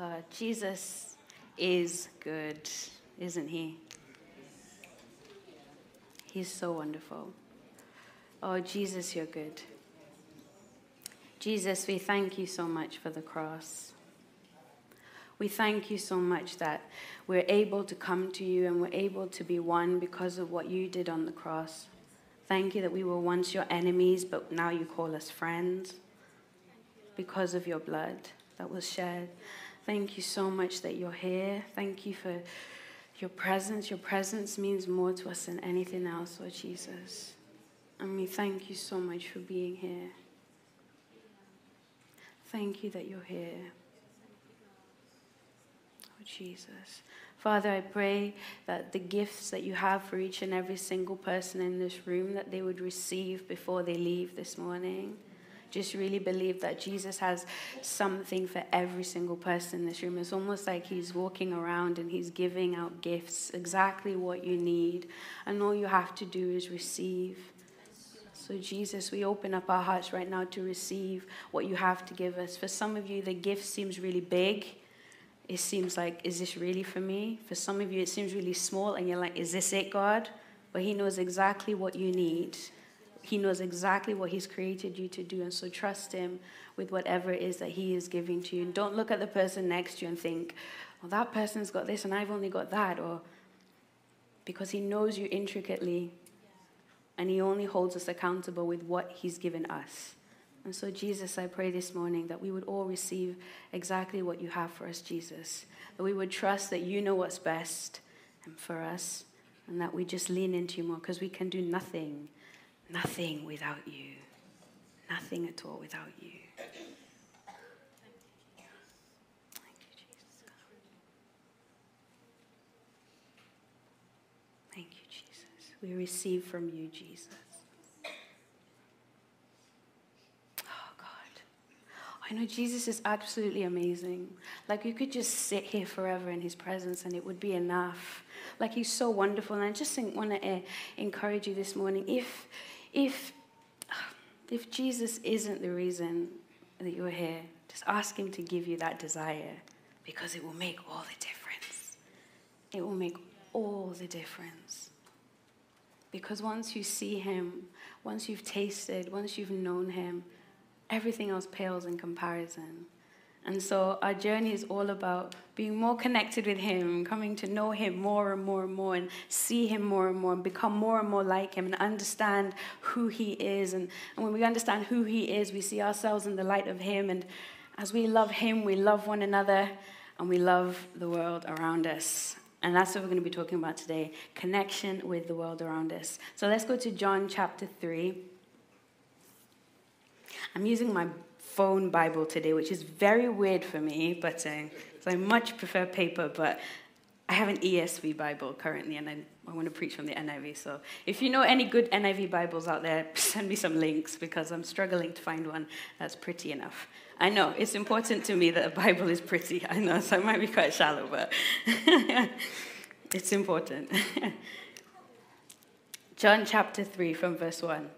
Uh, Jesus is good, isn't he? He's so wonderful. Oh, Jesus, you're good. Jesus, we thank you so much for the cross. We thank you so much that we're able to come to you and we're able to be one because of what you did on the cross. Thank you that we were once your enemies, but now you call us friends because of your blood that was shed. Thank you so much that you're here. Thank you for your presence. Your presence means more to us than anything else, Lord Jesus. And we thank you so much for being here. Thank you that you're here. Oh, Jesus. Father, I pray that the gifts that you have for each and every single person in this room, that they would receive before they leave this morning just really believe that Jesus has something for every single person in this room. It's almost like he's walking around and he's giving out gifts, exactly what you need. And all you have to do is receive. So, Jesus, we open up our hearts right now to receive what you have to give us. For some of you, the gift seems really big. It seems like, is this really for me? For some of you, it seems really small, and you're like, is this it, God? But He knows exactly what you need. He knows exactly what He's created you to do. And so trust Him with whatever it is that He is giving to you. And don't look at the person next to you and think, well, that person's got this and I've only got that. Or because He knows you intricately and He only holds us accountable with what He's given us. And so, Jesus, I pray this morning that we would all receive exactly what you have for us, Jesus. That we would trust that you know what's best and for us, and that we just lean into you more because we can do nothing Nothing without you. Nothing at all without you. Thank you, Jesus. Thank you, Jesus. We receive from you, Jesus. Oh, God. I know Jesus is absolutely amazing. Like, you could just sit here forever in his presence and it would be enough. Like, he's so wonderful. And I just want to uh, encourage you this morning if if, if Jesus isn't the reason that you're here, just ask Him to give you that desire because it will make all the difference. It will make all the difference. Because once you see Him, once you've tasted, once you've known Him, everything else pales in comparison. And so our journey is all about being more connected with Him, coming to know Him more and more and more, and see Him more and more, and become more and more like Him, and understand who He is. And, and when we understand who He is, we see ourselves in the light of Him. And as we love Him, we love one another, and we love the world around us. And that's what we're going to be talking about today connection with the world around us. So let's go to John chapter 3. I'm using my phone Bible today, which is very weird for me, but uh, I much prefer paper, but I have an ESV Bible currently, and I, I want to preach from the NIV. So if you know any good NIV Bibles out there, send me some links because I'm struggling to find one that's pretty enough. I know it's important to me that a Bible is pretty. I know, so I might be quite shallow, but it's important. John chapter 3 from verse 1.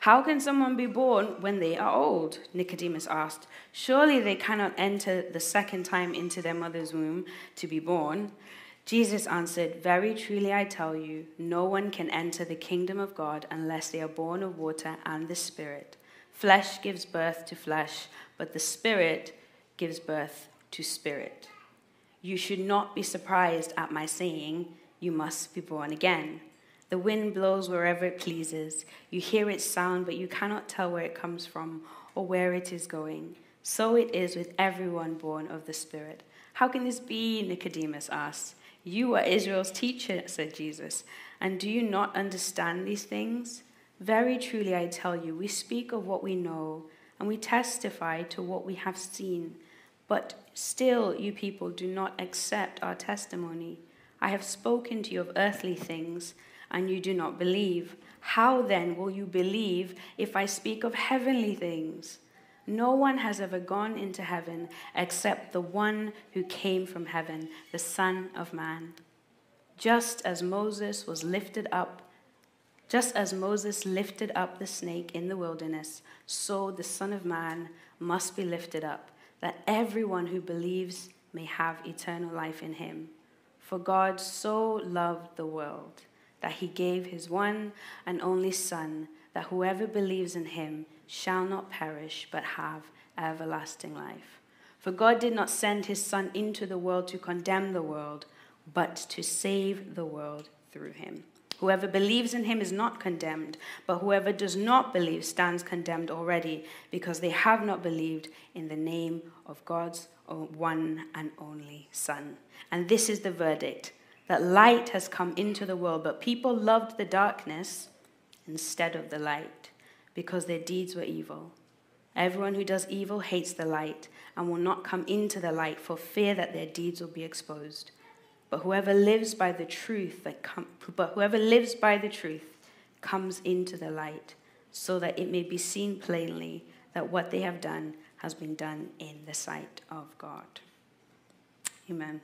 How can someone be born when they are old? Nicodemus asked. Surely they cannot enter the second time into their mother's womb to be born. Jesus answered, Very truly I tell you, no one can enter the kingdom of God unless they are born of water and the Spirit. Flesh gives birth to flesh, but the Spirit gives birth to spirit. You should not be surprised at my saying, You must be born again. The wind blows wherever it pleases. You hear its sound, but you cannot tell where it comes from or where it is going. So it is with everyone born of the Spirit. How can this be? Nicodemus asked. You are Israel's teacher, said Jesus, and do you not understand these things? Very truly, I tell you, we speak of what we know, and we testify to what we have seen. But still, you people do not accept our testimony. I have spoken to you of earthly things, and you do not believe. How then will you believe if I speak of heavenly things? No one has ever gone into heaven except the one who came from heaven, the Son of Man. Just as Moses was lifted up, just as Moses lifted up the snake in the wilderness, so the Son of Man must be lifted up, that everyone who believes may have eternal life in him. For God so loved the world that he gave his one and only Son, that whoever believes in him shall not perish but have everlasting life. For God did not send his Son into the world to condemn the world, but to save the world through him. Whoever believes in him is not condemned, but whoever does not believe stands condemned already, because they have not believed in the name of God's one and only Son. And this is the verdict that light has come into the world, but people loved the darkness instead of the light because their deeds were evil. Everyone who does evil hates the light and will not come into the light for fear that their deeds will be exposed. But whoever lives by the truth that com- but whoever lives by the truth comes into the light so that it may be seen plainly that what they have done has been done in the sight of God. Amen.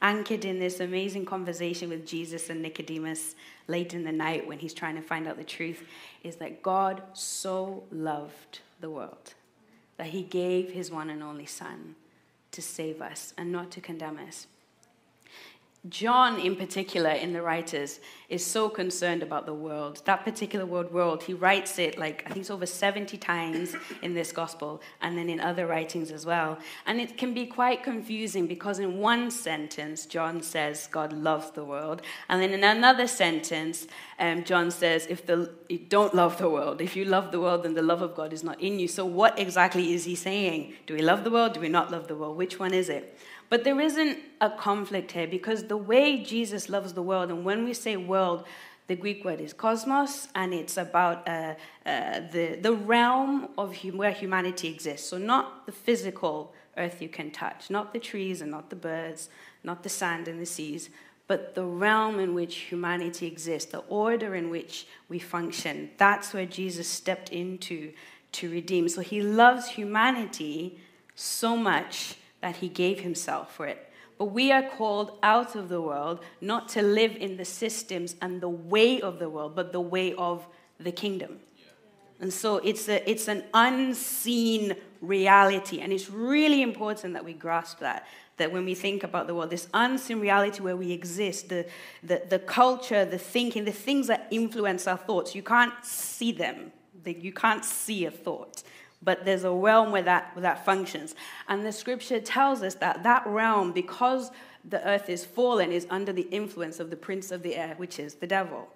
Anchored in this amazing conversation with Jesus and Nicodemus late in the night when he's trying to find out the truth is that God so loved the world that he gave his one and only Son to save us and not to condemn us. John, in particular, in the writers, is so concerned about the world. That particular word, world, he writes it like, I think it's over 70 times in this gospel, and then in other writings as well. And it can be quite confusing because in one sentence, John says God loves the world. And then in another sentence, um, John says, if the, you don't love the world, if you love the world, then the love of God is not in you. So what exactly is he saying? Do we love the world? Do we not love the world? Which one is it? But there isn't a conflict here because the way Jesus loves the world, and when we say world, the Greek word is cosmos, and it's about uh, uh, the, the realm of hum- where humanity exists. So, not the physical earth you can touch, not the trees and not the birds, not the sand and the seas, but the realm in which humanity exists, the order in which we function. That's where Jesus stepped into to redeem. So, he loves humanity so much that he gave himself for it. But we are called out of the world not to live in the systems and the way of the world, but the way of the kingdom. And so it's, a, it's an unseen reality. And it's really important that we grasp that. That when we think about the world, this unseen reality where we exist, the, the, the culture, the thinking, the things that influence our thoughts, you can't see them. You can't see a thought but there's a realm where that, where that functions. And the scripture tells us that that realm, because the earth is fallen, is under the influence of the prince of the air, which is the devil.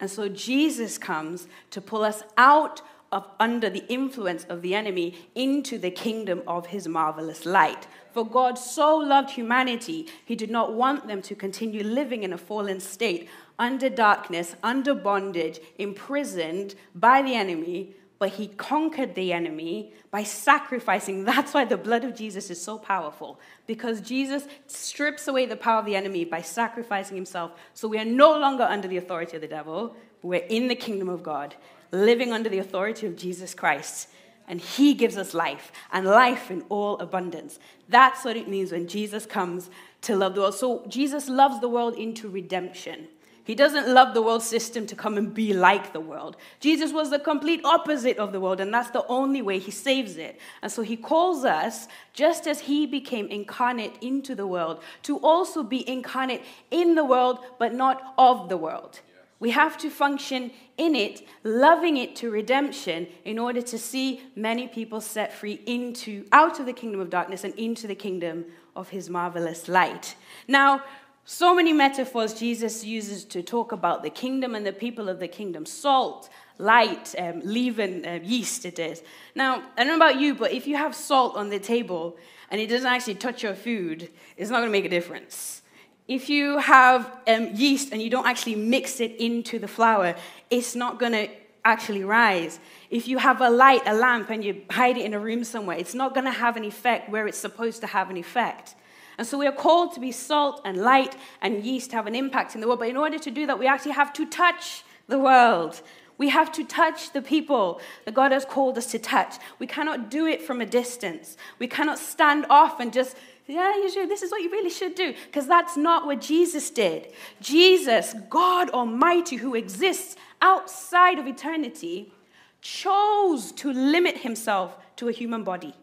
And so Jesus comes to pull us out of under the influence of the enemy into the kingdom of his marvelous light. For God so loved humanity, he did not want them to continue living in a fallen state, under darkness, under bondage, imprisoned by the enemy, but he conquered the enemy by sacrificing. That's why the blood of Jesus is so powerful, because Jesus strips away the power of the enemy by sacrificing himself. So we are no longer under the authority of the devil, we're in the kingdom of God, living under the authority of Jesus Christ. And he gives us life, and life in all abundance. That's what it means when Jesus comes to love the world. So Jesus loves the world into redemption. He doesn't love the world system to come and be like the world. Jesus was the complete opposite of the world, and that's the only way he saves it. And so he calls us, just as he became incarnate into the world, to also be incarnate in the world, but not of the world. We have to function in it, loving it to redemption, in order to see many people set free into out of the kingdom of darkness and into the kingdom of his marvelous light. Now, so many metaphors Jesus uses to talk about the kingdom and the people of the kingdom salt, light, um, leaven, uh, yeast, it is. Now, I don't know about you, but if you have salt on the table and it doesn't actually touch your food, it's not going to make a difference. If you have um, yeast and you don't actually mix it into the flour, it's not going to actually rise. If you have a light, a lamp, and you hide it in a room somewhere, it's not going to have an effect where it's supposed to have an effect. And so we are called to be salt and light and yeast have an impact in the world. But in order to do that, we actually have to touch the world. We have to touch the people that God has called us to touch. We cannot do it from a distance. We cannot stand off and just, yeah, you should, this is what you really should do. Because that's not what Jesus did. Jesus, God Almighty, who exists outside of eternity, chose to limit himself to a human body.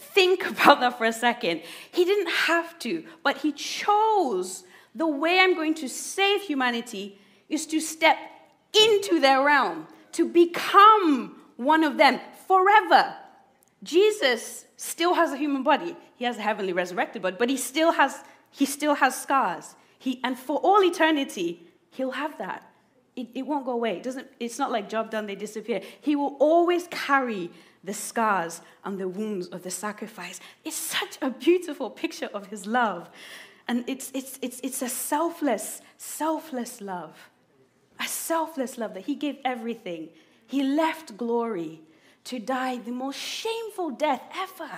Think about that for a second. He didn't have to, but he chose the way I'm going to save humanity is to step into their realm, to become one of them forever. Jesus still has a human body. He has a heavenly resurrected body, but he still has, he still has scars. He, and for all eternity, he'll have that. It, it won't go away. It doesn't, it's not like job done, they disappear. He will always carry the scars and the wounds of the sacrifice. It's such a beautiful picture of his love. And it's, it's, it's, it's a selfless, selfless love. A selfless love that he gave everything. He left glory to die the most shameful death ever.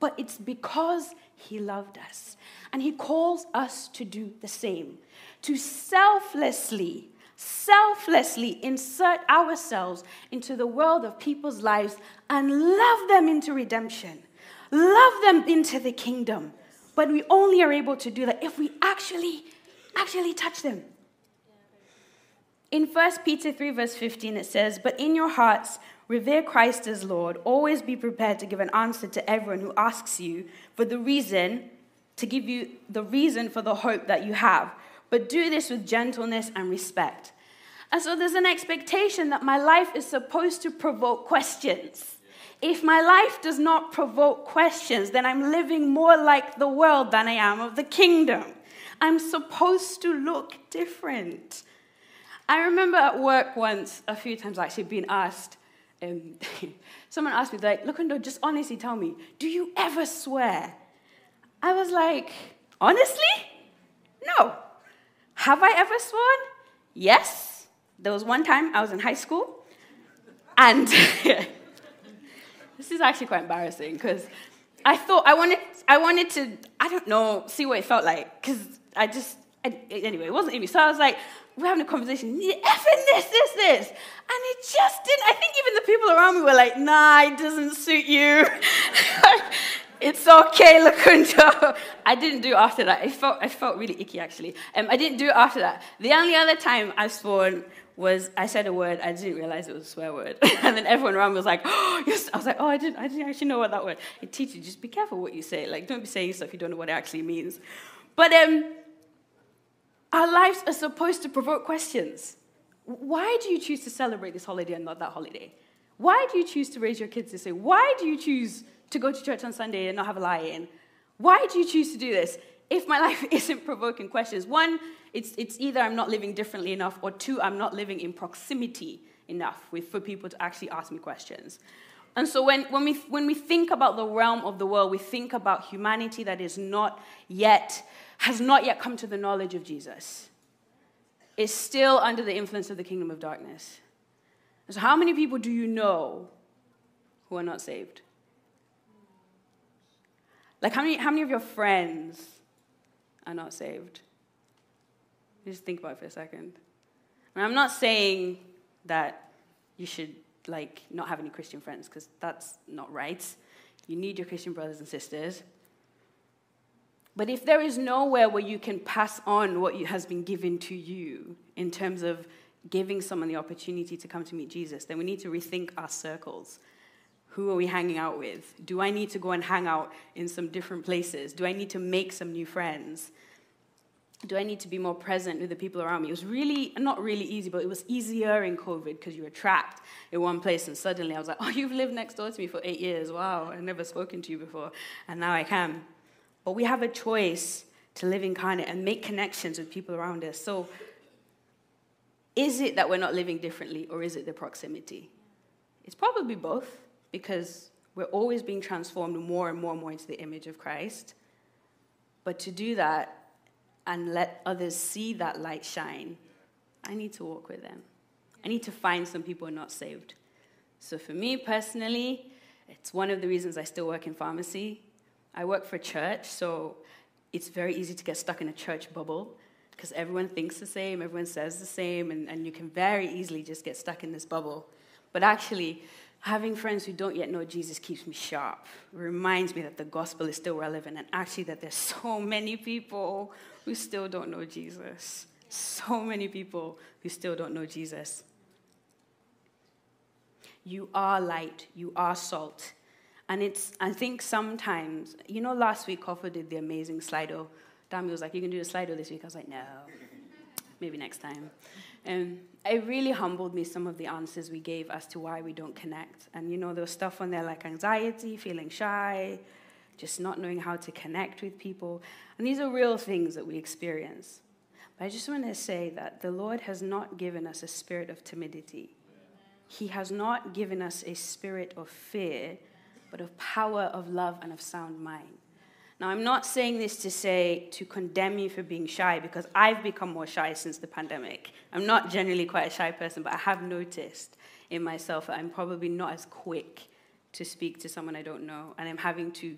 But it's because he loved us. And he calls us to do the same, to selflessly selflessly insert ourselves into the world of people's lives and love them into redemption, love them into the kingdom. But we only are able to do that if we actually, actually touch them. In 1 Peter 3, verse 15, it says, But in your hearts, revere Christ as Lord. Always be prepared to give an answer to everyone who asks you for the reason, to give you the reason for the hope that you have but do this with gentleness and respect. And so there's an expectation that my life is supposed to provoke questions. If my life does not provoke questions, then I'm living more like the world than I am of the kingdom. I'm supposed to look different. I remember at work once, a few times actually, being asked, um, someone asked me, like, Lukundo, just honestly tell me, do you ever swear? I was like, honestly? No. Have I ever sworn? Yes. There was one time I was in high school, and this is actually quite embarrassing because I thought I wanted, I wanted to, I don't know, see what it felt like because I just, I, anyway, it wasn't in me. So I was like, we're having a conversation, effing this, this, this. And it just didn't, I think even the people around me were like, nah, it doesn't suit you. It's okay, Lukundo. I didn't do it after that. I felt, I felt really icky, actually. Um, I didn't do it after that. The only other time I've sworn was I said a word, I didn't realize it was a swear word. and then everyone around me was like, oh, yes. I was like, oh, I didn't, I didn't actually know what that word. It teaches you, just be careful what you say. Like, don't be saying stuff you don't know what it actually means. But um, our lives are supposed to provoke questions. Why do you choose to celebrate this holiday and not that holiday? Why do you choose to raise your kids this way? Why do you choose to go to church on Sunday and not have a lie in? Why do you choose to do this? If my life isn't provoking questions, one, it's, it's either I'm not living differently enough, or two, I'm not living in proximity enough with, for people to actually ask me questions. And so when, when, we, when we think about the realm of the world, we think about humanity that is not yet, has not yet come to the knowledge of Jesus. Is still under the influence of the kingdom of darkness. So, how many people do you know who are not saved? Like, how many, how many of your friends are not saved? Just think about it for a second. Mean, I'm not saying that you should like not have any Christian friends because that's not right. You need your Christian brothers and sisters. But if there is nowhere where you can pass on what has been given to you in terms of giving someone the opportunity to come to meet Jesus, then we need to rethink our circles who are we hanging out with? Do I need to go and hang out in some different places? Do I need to make some new friends? Do I need to be more present with the people around me? It was really, not really easy, but it was easier in COVID because you were trapped in one place and suddenly I was like, oh, you've lived next door to me for eight years. Wow, I've never spoken to you before. And now I can. But we have a choice to live incarnate and make connections with people around us. So is it that we're not living differently or is it the proximity? It's probably both because we're always being transformed more and more and more into the image of Christ. But to do that and let others see that light shine, I need to walk with them. I need to find some people who are not saved. So for me personally, it's one of the reasons I still work in pharmacy. I work for church, so it's very easy to get stuck in a church bubble because everyone thinks the same, everyone says the same, and, and you can very easily just get stuck in this bubble. But actually, having friends who don't yet know Jesus keeps me sharp. Reminds me that the gospel is still relevant and actually that there's so many people who still don't know Jesus. So many people who still don't know Jesus. You are light, you are salt. And it's, I think sometimes, you know, last week Koffer did the amazing Slido. Dami was like, You can do the Slido this week. I was like, No, maybe next time. And it really humbled me some of the answers we gave as to why we don't connect. And you know, there was stuff on there like anxiety, feeling shy, just not knowing how to connect with people. And these are real things that we experience. But I just want to say that the Lord has not given us a spirit of timidity. He has not given us a spirit of fear, but of power, of love, and of sound mind. Now, I'm not saying this to say to condemn you for being shy because I've become more shy since the pandemic. I'm not generally quite a shy person, but I have noticed in myself that I'm probably not as quick to speak to someone I don't know, and I'm having to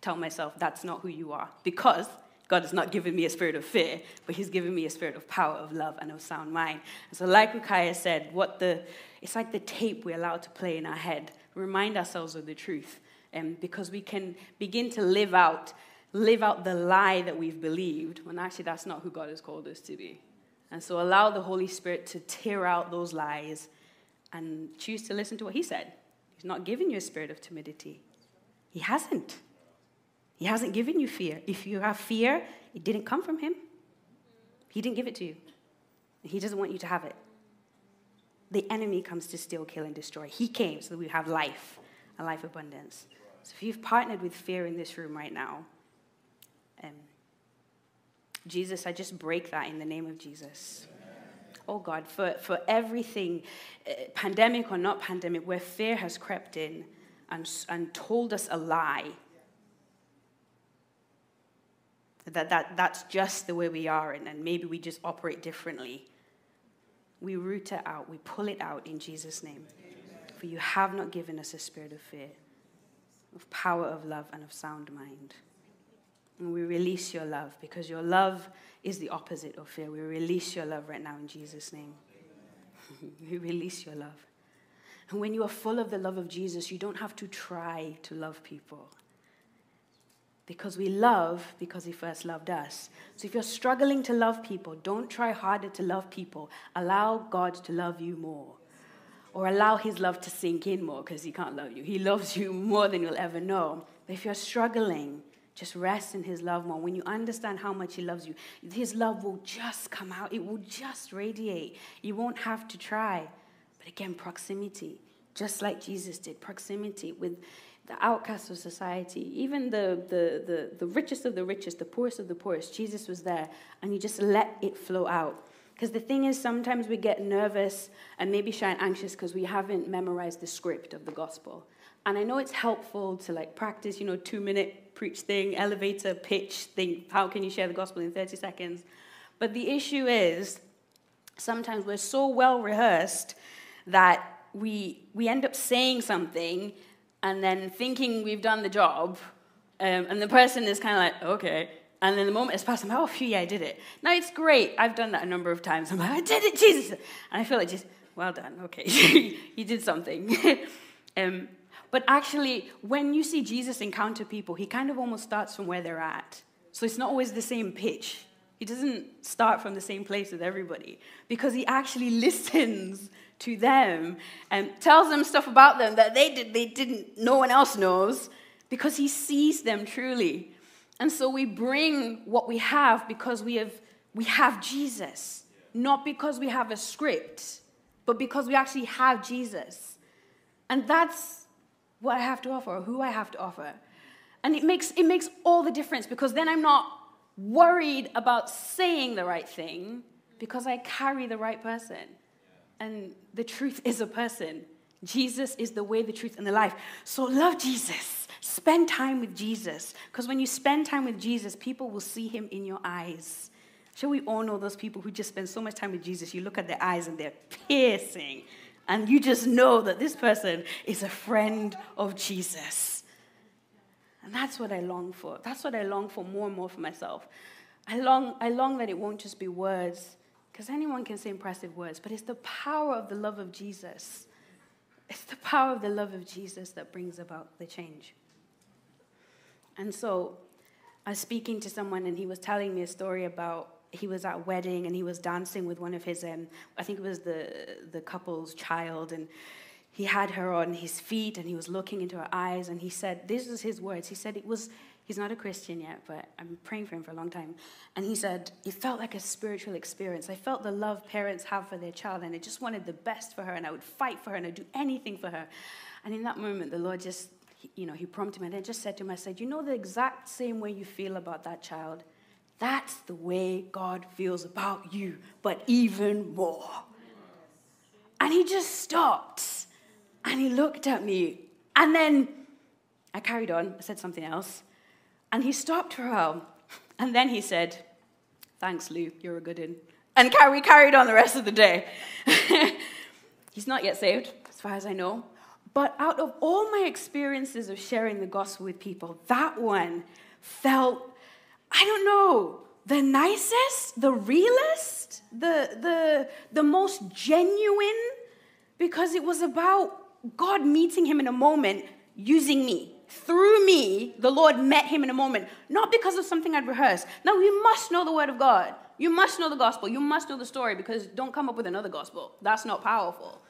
tell myself that's not who you are because God has not given me a spirit of fear, but He's given me a spirit of power, of love, and of sound mind. And so, like Rukaya said, what the it's like the tape we allow to play in our head. Remind ourselves of the truth um, because we can begin to live out, live out the lie that we've believed when actually that's not who God has called us to be. And so allow the Holy Spirit to tear out those lies and choose to listen to what He said. He's not giving you a spirit of timidity. He hasn't. He hasn't given you fear. If you have fear, it didn't come from Him. He didn't give it to you. He doesn't want you to have it. The enemy comes to steal, kill, and destroy. He came so that we have life, a life abundance. So if you've partnered with fear in this room right now, um, Jesus, I just break that in the name of Jesus. Oh God, for, for everything, uh, pandemic or not pandemic, where fear has crept in and, and told us a lie, that, that that's just the way we are, and, and maybe we just operate differently. We root it out, we pull it out in Jesus' name. For you have not given us a spirit of fear of power of love and of sound mind. And we release your love because your love is the opposite of fear. We release your love right now in Jesus' name. we release your love. And when you are full of the love of Jesus, you don't have to try to love people. Because we love because he first loved us. So if you're struggling to love people, don't try harder to love people. Allow God to love you more or allow his love to sink in more because he can't love you. He loves you more than you'll ever know. But if you're struggling, just rest in his love more. When you understand how much he loves you, his love will just come out, it will just radiate. You won't have to try. But again, proximity, just like Jesus did, proximity with the outcasts of society, even the, the, the, the richest of the richest, the poorest of the poorest. Jesus was there, and you just let it flow out. Because the thing is, sometimes we get nervous and maybe shy and anxious because we haven't memorized the script of the gospel. And I know it's helpful to like practice, you know, two minute preach thing, elevator pitch thing. How can you share the gospel in 30 seconds? But the issue is, sometimes we're so well rehearsed that we, we end up saying something and then thinking we've done the job, um, and the person is kind of like, okay, and then the moment has passed, I'm like, oh, phew, yeah, I did it. Now it's great. I've done that a number of times. I'm like, I did it, Jesus. And I feel like just, well done, okay. you did something. um, but actually, when you see Jesus encounter people, he kind of almost starts from where they're at. So it's not always the same pitch. He doesn't start from the same place with everybody because he actually listens to them and tells them stuff about them that they, did, they didn't, no one else knows because he sees them truly. And so we bring what we have because we have, we have Jesus, not because we have a script, but because we actually have Jesus. And that's what I have to offer, who I have to offer. And it makes, it makes all the difference because then I'm not worried about saying the right thing because I carry the right person. And the truth is a person. Jesus is the way, the truth, and the life. So love Jesus. Spend time with Jesus. Because when you spend time with Jesus, people will see him in your eyes. Sure, we all know those people who just spend so much time with Jesus. You look at their eyes and they're piercing. And you just know that this person is a friend of Jesus. And that's what I long for. That's what I long for more and more for myself. I long, I long that it won't just be words, because anyone can say impressive words, but it's the power of the love of Jesus. It's the power of the love of Jesus that brings about the change. And so I was speaking to someone, and he was telling me a story about he was at a wedding and he was dancing with one of his, um, I think it was the, the couple's child, and he had her on his feet and he was looking into her eyes, and he said, This is his words. He said, It was He's not a Christian yet, but I'm praying for him for a long time. And he said, It felt like a spiritual experience. I felt the love parents have for their child, and I just wanted the best for her, and I would fight for her, and I'd do anything for her. And in that moment, the Lord just, you know, He prompted me, and I just said to him, I said, You know the exact same way you feel about that child? That's the way God feels about you, but even more. And he just stopped and he looked at me. And then I carried on, I said something else. And he stopped for a while. And then he said, Thanks, Lou, you're a good one. And we carried on the rest of the day. He's not yet saved, as far as I know. But out of all my experiences of sharing the gospel with people, that one felt, I don't know, the nicest, the realest, the, the, the most genuine, because it was about God meeting him in a moment using me through me, the Lord met him in a moment, not because of something I'd rehearsed. Now, you must know the word of God. You must know the gospel. You must know the story because don't come up with another gospel. That's not powerful.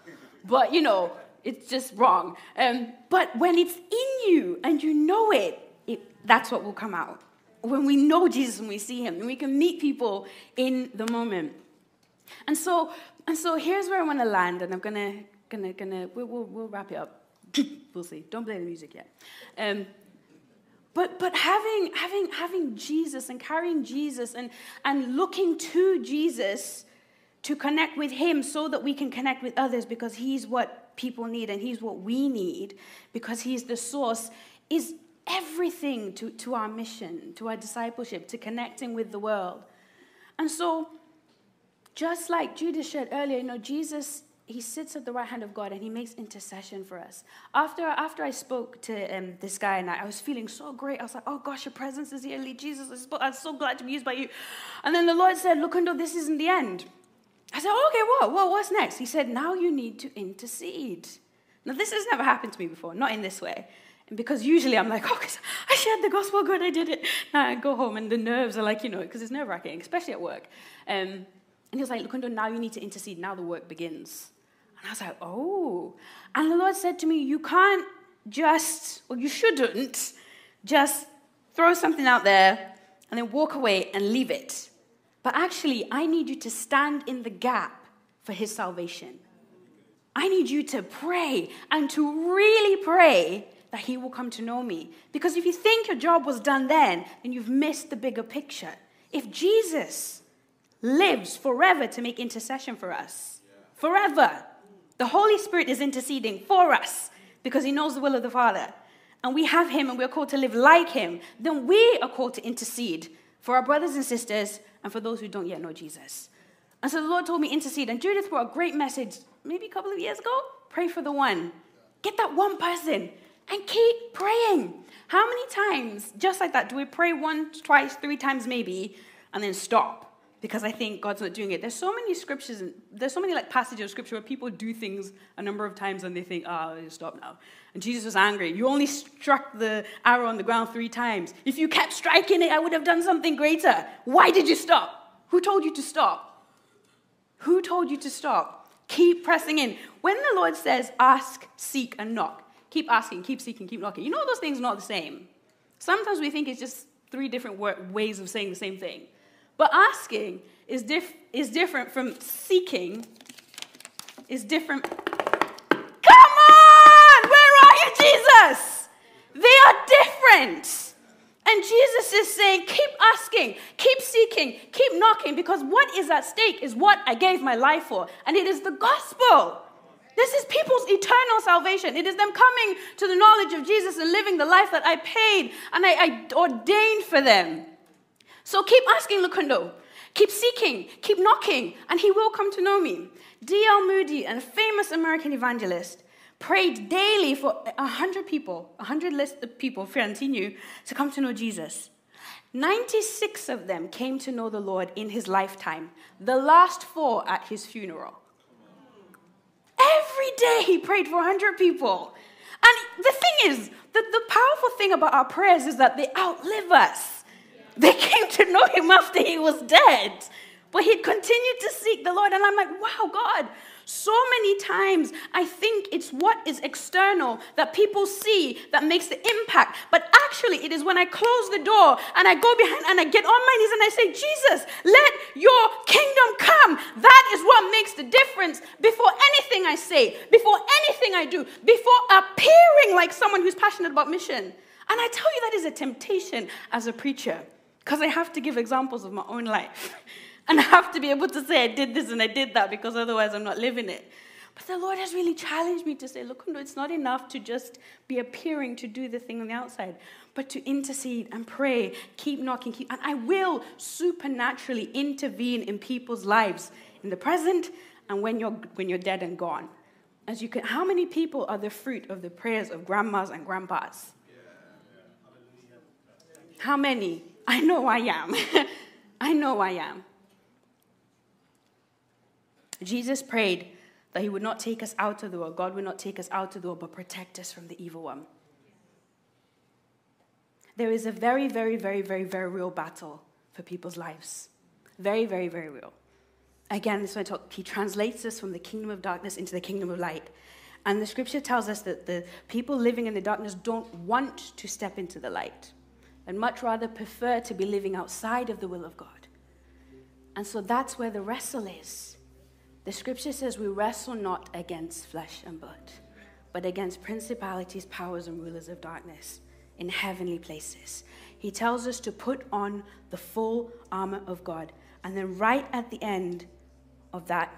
But, you know, it's just wrong. Um, but when it's in you and you know it, it, that's what will come out. When we know Jesus and we see him, and we can meet people in the moment. And so, and so here's where I want to land, and I'm gonna, gonna, gonna, we'll, we'll, we'll wrap it up. we'll see. Don't play the music yet. Um, but but having having having Jesus and carrying Jesus and and looking to Jesus to connect with Him so that we can connect with others because He's what people need and He's what we need because He's the source is everything to, to our mission, to our discipleship, to connecting with the world. And so, just like Judith shared earlier, you know, Jesus he sits at the right hand of God and he makes intercession for us. After, after I spoke to um, this guy and I, I, was feeling so great, I was like, oh gosh, your presence is here, Jesus. I'm so glad to be used by you. And then the Lord said, Lukundo, this isn't the end. I said, okay, what? what? What's next? He said, now you need to intercede. Now, this has never happened to me before, not in this way. And because usually I'm like, oh, I shared the gospel, good, I did it. Now I go home and the nerves are like, you know, because it's nerve wracking, especially at work. Um, and he was like, look, now you need to intercede. Now the work begins. And I was like, oh. And the Lord said to me, you can't just, or you shouldn't, just throw something out there and then walk away and leave it. But actually, I need you to stand in the gap for his salvation. I need you to pray and to really pray that he will come to know me. Because if you think your job was done then, then you've missed the bigger picture. If Jesus lives forever to make intercession for us, forever, the Holy Spirit is interceding for us because He knows the will of the Father. And we have Him and we're called to live like Him. Then we are called to intercede for our brothers and sisters and for those who don't yet know Jesus. And so the Lord told me intercede. And Judith brought a great message maybe a couple of years ago. Pray for the one. Get that one person and keep praying. How many times, just like that, do we pray once, twice, three times maybe, and then stop? Because I think God's not doing it. There's so many scriptures, and there's so many like passages of scripture where people do things a number of times and they think, oh, stop now. And Jesus was angry. You only struck the arrow on the ground three times. If you kept striking it, I would have done something greater. Why did you stop? Who told you to stop? Who told you to stop? Keep pressing in. When the Lord says, ask, seek, and knock, keep asking, keep seeking, keep knocking. You know those things are not the same. Sometimes we think it's just three different ways of saying the same thing. But asking is, dif- is different from seeking, is different. Come on! Where are you, Jesus? They are different. And Jesus is saying, keep asking, keep seeking, keep knocking, because what is at stake is what I gave my life for, and it is the gospel. This is people's eternal salvation. It is them coming to the knowledge of Jesus and living the life that I paid and I, I ordained for them. So keep asking Lukundo. Keep seeking, keep knocking, and he will come to know me. D.L. Moody, a famous American evangelist, prayed daily for 100 people, 100 list of people, Fiantinu, to come to know Jesus. 96 of them came to know the Lord in his lifetime, the last four at his funeral. Every day he prayed for 100 people. And the thing is, the, the powerful thing about our prayers is that they outlive us. They came to know him after he was dead. But he continued to seek the Lord. And I'm like, wow, God, so many times, I think it's what is external that people see that makes the impact. But actually, it is when I close the door and I go behind and I get on my knees and I say, Jesus, let your kingdom come. That is what makes the difference before anything I say, before anything I do, before appearing like someone who's passionate about mission. And I tell you, that is a temptation as a preacher because I have to give examples of my own life. And I have to be able to say I did this and I did that because otherwise I'm not living it. But the Lord has really challenged me to say, look, no, it's not enough to just be appearing to do the thing on the outside, but to intercede and pray, keep knocking, keep, and I will supernaturally intervene in people's lives in the present and when you're, when you're dead and gone. As you can, how many people are the fruit of the prayers of grandmas and grandpas? How many? I know I am. I know I am. Jesus prayed that he would not take us out of the world, God would not take us out of the world, but protect us from the evil one. There is a very, very, very, very, very real battle for people's lives. Very, very, very real. Again, this one talk, he translates us from the kingdom of darkness into the kingdom of light. And the scripture tells us that the people living in the darkness don't want to step into the light and much rather prefer to be living outside of the will of God. And so that's where the wrestle is. The scripture says we wrestle not against flesh and blood, but against principalities, powers, and rulers of darkness in heavenly places. He tells us to put on the full armor of God. And then, right at the end of that,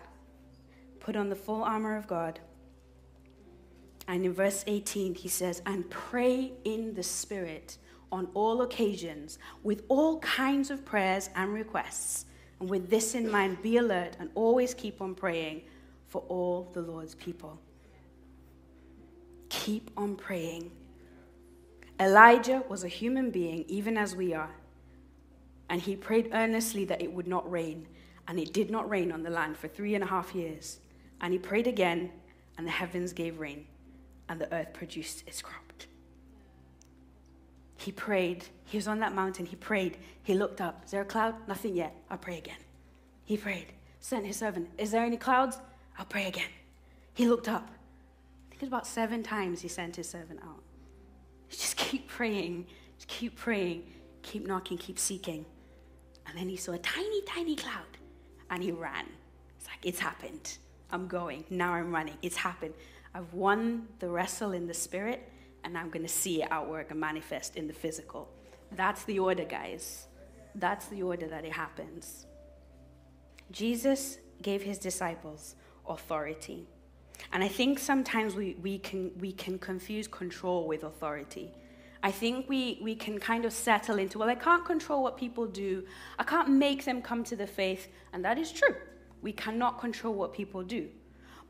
put on the full armor of God. And in verse 18, he says, And pray in the Spirit on all occasions with all kinds of prayers and requests and with this in mind, be alert and always keep on praying for all the Lord's people. Keep on praying. Elijah was a human being, even as we are. And he prayed earnestly that it would not rain. And it did not rain on the land for three and a half years. And he prayed again, and the heavens gave rain, and the earth produced its crop. He prayed. He was on that mountain. He prayed. He looked up. Is there a cloud? Nothing yet. I'll pray again. He prayed. Sent his servant. Is there any clouds? I'll pray again. He looked up. I think it's about seven times he sent his servant out. Just keep praying. Just keep praying. Keep knocking. Keep seeking. And then he saw a tiny, tiny cloud. And he ran. It's like, it's happened. I'm going. Now I'm running. It's happened. I've won the wrestle in the spirit and I'm going to see it outwork and manifest in the physical. That's the order, guys. That's the order that it happens. Jesus gave his disciples authority. And I think sometimes we, we, can, we can confuse control with authority. I think we, we can kind of settle into, well, I can't control what people do. I can't make them come to the faith. And that is true. We cannot control what people do.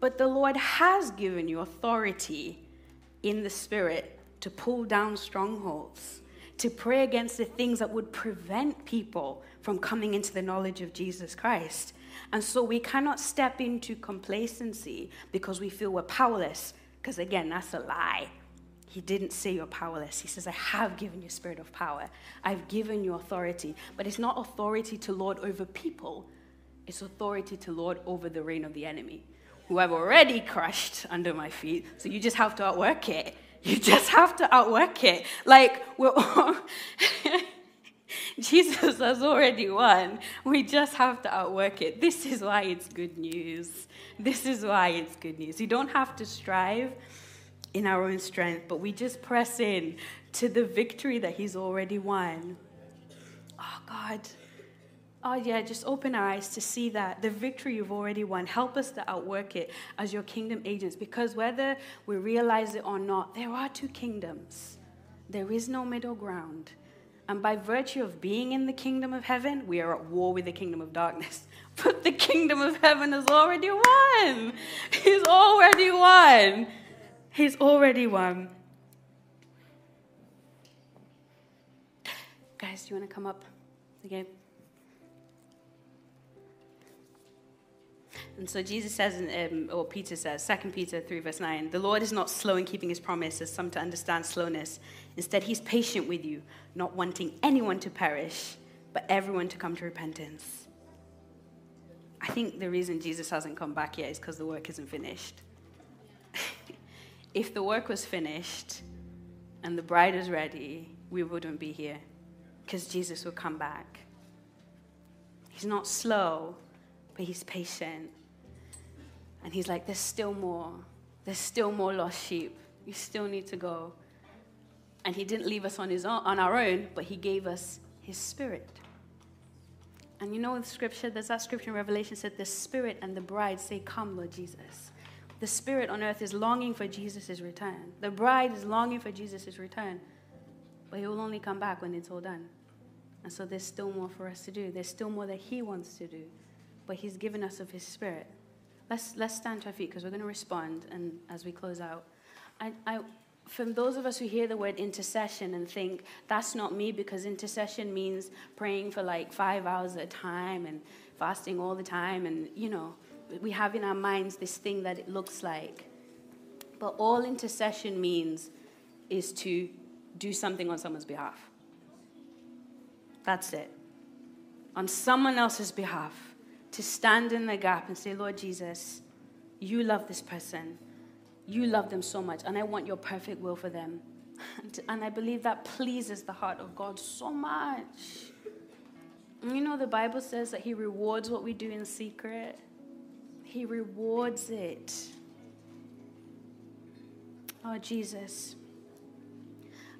But the Lord has given you authority in the Spirit to pull down strongholds, to pray against the things that would prevent people from coming into the knowledge of Jesus Christ. And so we cannot step into complacency because we feel we're powerless, because again, that's a lie. He didn't say you're powerless. He says, I have given you spirit of power. I've given you authority. But it's not authority to lord over people, it's authority to lord over the reign of the enemy who I've already crushed under my feet. So you just have to outwork it. You just have to outwork it. Like, we're all Jesus has already won. We just have to outwork it. This is why it's good news. This is why it's good news. You don't have to strive in our own strength, but we just press in to the victory that He's already won. Oh, God. Oh, yeah, just open our eyes to see that the victory you've already won. Help us to outwork it as your kingdom agents because whether we realize it or not, there are two kingdoms. There is no middle ground. And by virtue of being in the kingdom of heaven, we are at war with the kingdom of darkness. But the kingdom of heaven has already won. He's already won. He's already won. Guys, do you want to come up again? And so Jesus says, um, or Peter says, 2 Peter 3, verse 9, the Lord is not slow in keeping his promise, as some to understand slowness. Instead, he's patient with you, not wanting anyone to perish, but everyone to come to repentance. I think the reason Jesus hasn't come back yet is because the work isn't finished. if the work was finished and the bride was ready, we wouldn't be here because Jesus will come back. He's not slow, but he's patient. And he's like, There's still more. There's still more lost sheep. You still need to go. And he didn't leave us on, his own, on our own, but he gave us his spirit. And you know the scripture, there's that scripture in Revelation said, The spirit and the bride say, Come, Lord Jesus. The spirit on earth is longing for Jesus' return. The bride is longing for Jesus' return. But he will only come back when it's all done. And so there's still more for us to do. There's still more that he wants to do. But he's given us of his spirit. Let's, let's stand to our feet because we're going to respond and as we close out. I, I, from those of us who hear the word intercession and think that's not me because intercession means praying for like five hours at a time and fasting all the time and you know we have in our minds this thing that it looks like. But all intercession means is to do something on someone's behalf. That's it. On someone else's behalf to stand in the gap and say, Lord Jesus, you love this person. You love them so much, and I want your perfect will for them. And I believe that pleases the heart of God so much. You know, the Bible says that He rewards what we do in secret, He rewards it. Oh, Jesus.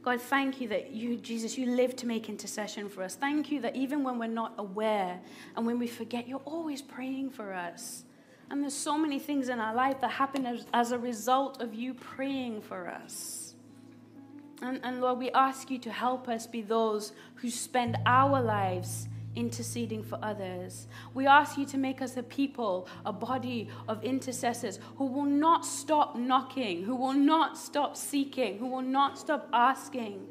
God, thank you that you, Jesus, you live to make intercession for us. Thank you that even when we're not aware and when we forget, you're always praying for us. And there's so many things in our life that happen as, as a result of you praying for us. And, and Lord, we ask you to help us be those who spend our lives interceding for others. We ask you to make us a people, a body of intercessors who will not stop knocking, who will not stop seeking, who will not stop asking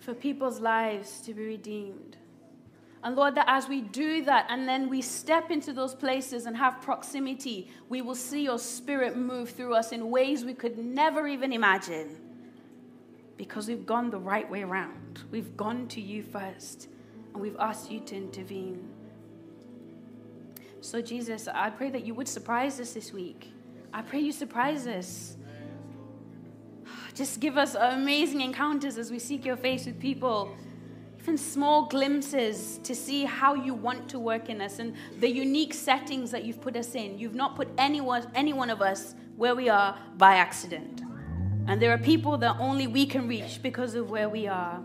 for people's lives to be redeemed. And Lord, that as we do that and then we step into those places and have proximity, we will see your spirit move through us in ways we could never even imagine because we've gone the right way around. We've gone to you first and we've asked you to intervene. So, Jesus, I pray that you would surprise us this week. I pray you surprise us. Just give us amazing encounters as we seek your face with people, even small glimpses to see how you want to work in us and the unique settings that you've put us in. You've not put anyone, any one of us where we are by accident. And there are people that only we can reach because of where we are.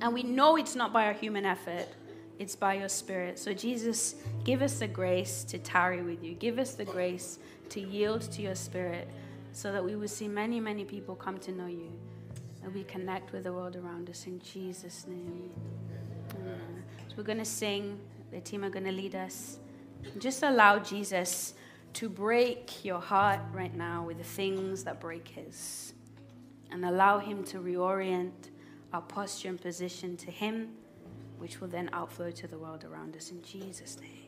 And we know it's not by our human effort, it's by your spirit. So, Jesus, give us the grace to tarry with you. Give us the grace to yield to your spirit so that we will see many, many people come to know you and we connect with the world around us in Jesus' name. So, we're going to sing, the team are going to lead us. Just allow Jesus to break your heart right now with the things that break his, and allow him to reorient our posture and position to Him, which will then outflow to the world around us in Jesus' name.